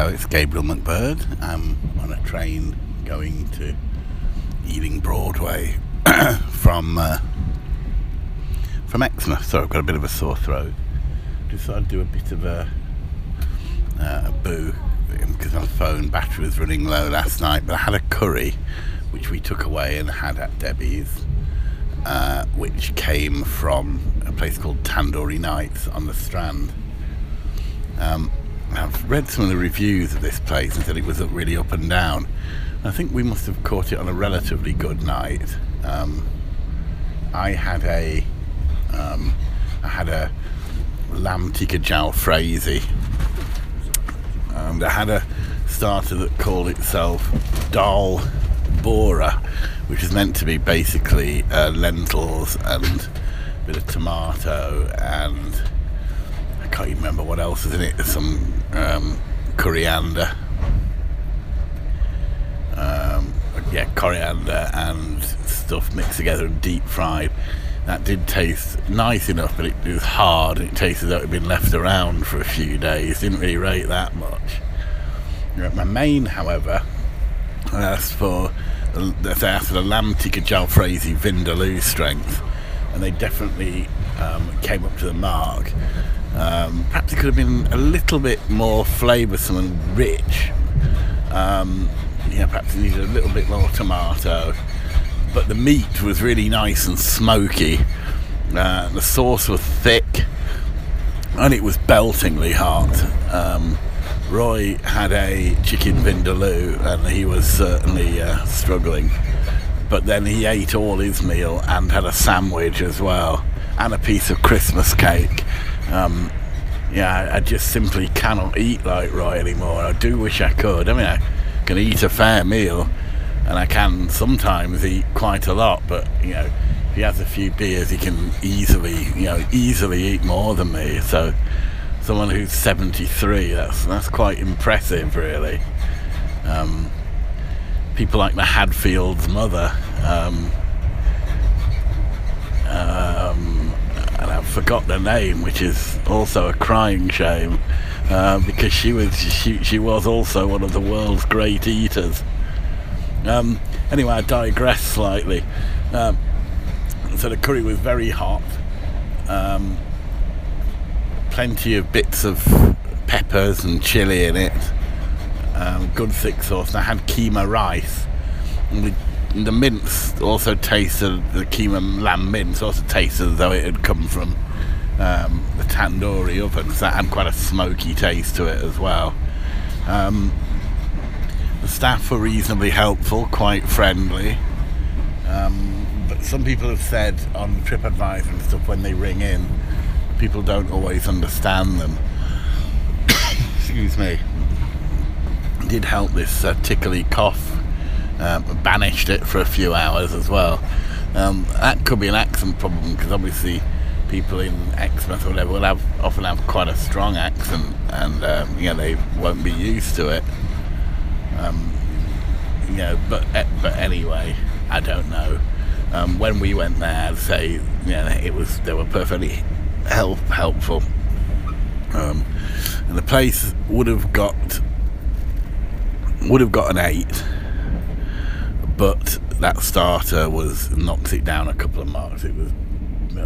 Hello, it's Gabriel McBird. I'm on a train going to Ealing Broadway from uh, from Exmouth. So I've got a bit of a sore throat. Thought I'd do a bit of a, uh, a boo because my phone battery was running low last night. But I had a curry which we took away and had at Debbie's, uh, which came from a place called Tandoori Nights on the Strand. Um, I've read some of the reviews of this place and said it was really up and down. I think we must have caught it on a relatively good night. Um, I had a um, I had a lamb tikka jalfrezi, and I had a starter that called itself dal bora, which is meant to be basically uh, lentils and a bit of tomato and I can't even remember what else is in it. Some um, coriander. Um, yeah, coriander and stuff mixed together and deep fried. That did taste nice enough, but it was hard. and It tasted as though it had been left around for a few days. Didn't really rate that much. My main, however, I asked for they asked for the lamb tikka jalfrezi vindaloo strength, and they definitely um, came up to the mark. Um, perhaps it could have been a little bit more flavoursome and rich. Um, yeah, perhaps it needed a little bit more tomato. But the meat was really nice and smoky. Uh, the sauce was thick, and it was beltingly hot. Um, Roy had a chicken vindaloo, and he was certainly uh, struggling. But then he ate all his meal and had a sandwich as well, and a piece of Christmas cake. Um, yeah, I just simply cannot eat like Roy anymore. I do wish I could. I mean, I can eat a fair meal, and I can sometimes eat quite a lot. But you know, if he has a few beers, he can easily, you know, easily eat more than me. So, someone who's 73, that's that's quite impressive, really. Um, people like the Hadfield's mother. Um, and I forgot the name, which is also a crying shame, uh, because she was she, she was also one of the world's great eaters. Um, anyway, I digress slightly. Um, so the curry was very hot. Um, plenty of bits of peppers and chili in it. Um, good thick sauce. And I had keema rice. And the the mince also tasted the keema lamb mince also tasted as though it had come from um, the tandoori oven so that had quite a smoky taste to it as well. Um, the staff were reasonably helpful quite friendly. Um, but some people have said on TripAdvisor and stuff when they ring in people don't always understand them. Excuse me. Did help this uh, tickly cough um, banished it for a few hours as well. Um, that could be an accent problem because obviously people in Exmouth or whatever will have often have quite a strong accent, and um, you know they won't be used to it. Um, you know, but eh, but anyway, I don't know. Um, when we went there, I'd say you know it was they were perfectly help helpful. Um, and the place would have got would have got an eight but that starter was knocks it down a couple of marks. It was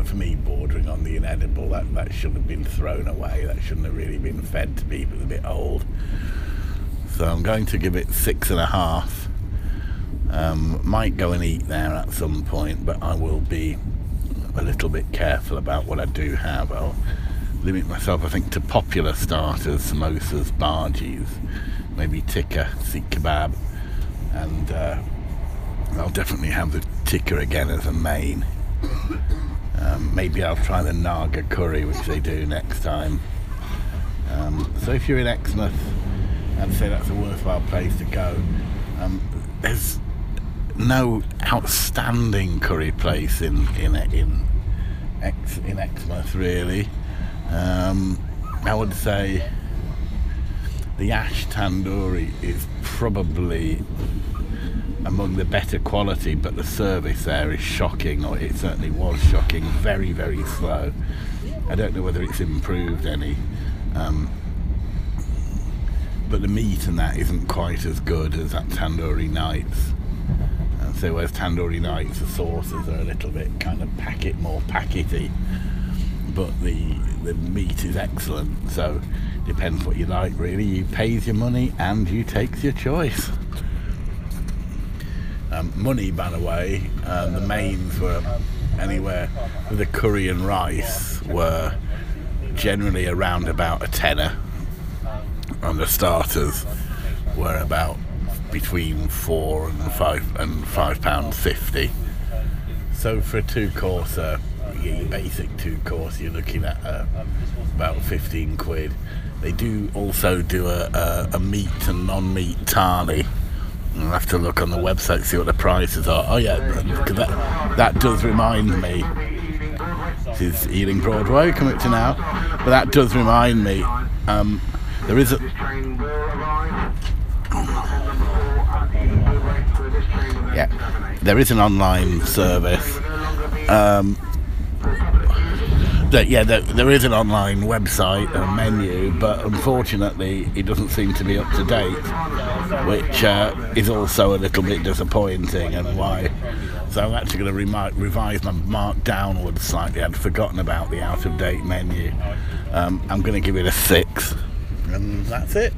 for me bordering on the inedible. That that should have been thrown away. That shouldn't have really been fed to people. a bit old. So I'm going to give it six and a half. Um, might go and eat there at some point, but I will be a little bit careful about what I do have. I'll limit myself, I think, to popular starters, samosas, bhajis, maybe tikka, sikh kebab, and uh, I'll definitely have the tikka again as a main. Um, maybe I'll try the Naga curry, which they do next time. Um, so if you're in Exmouth, I'd say that's a worthwhile place to go. Um, there's no outstanding curry place in in in, Ex, in Exmouth really. Um, I would say the Ash Tandoori is probably among the better quality, but the service there is shocking, or it certainly was shocking. Very, very slow. I don't know whether it's improved any. Um, but the meat and that isn't quite as good as at Tandoori Nights. And so whereas Tandoori Nights, the sauces are a little bit kind of packet more packety, but the the meat is excellent. So depends what you like really. You pays your money and you takes your choice. Um, money, by the way, uh, the mains were anywhere the curry and rice were generally around about a tenner, and the starters were about between four and five and five pound fifty. So for a two courser, your basic two course, you're looking at uh, about fifteen quid. They do also do a, a, a meat and non-meat thali I'll have to look on the website see what the prices are. Oh yeah, because that that does remind me. This is Ealing Broadway coming up to now, but that does remind me. Um, there is a. Yeah, there is an online service. Um, that, yeah, there, is an online website and menu, but unfortunately, it doesn't seem to be up to date, which uh, is also a little bit disappointing. And why? So I'm actually going to revise my mark downwards slightly. I'd forgotten about the out of date menu. Um, I'm going to give it a six, and that's it.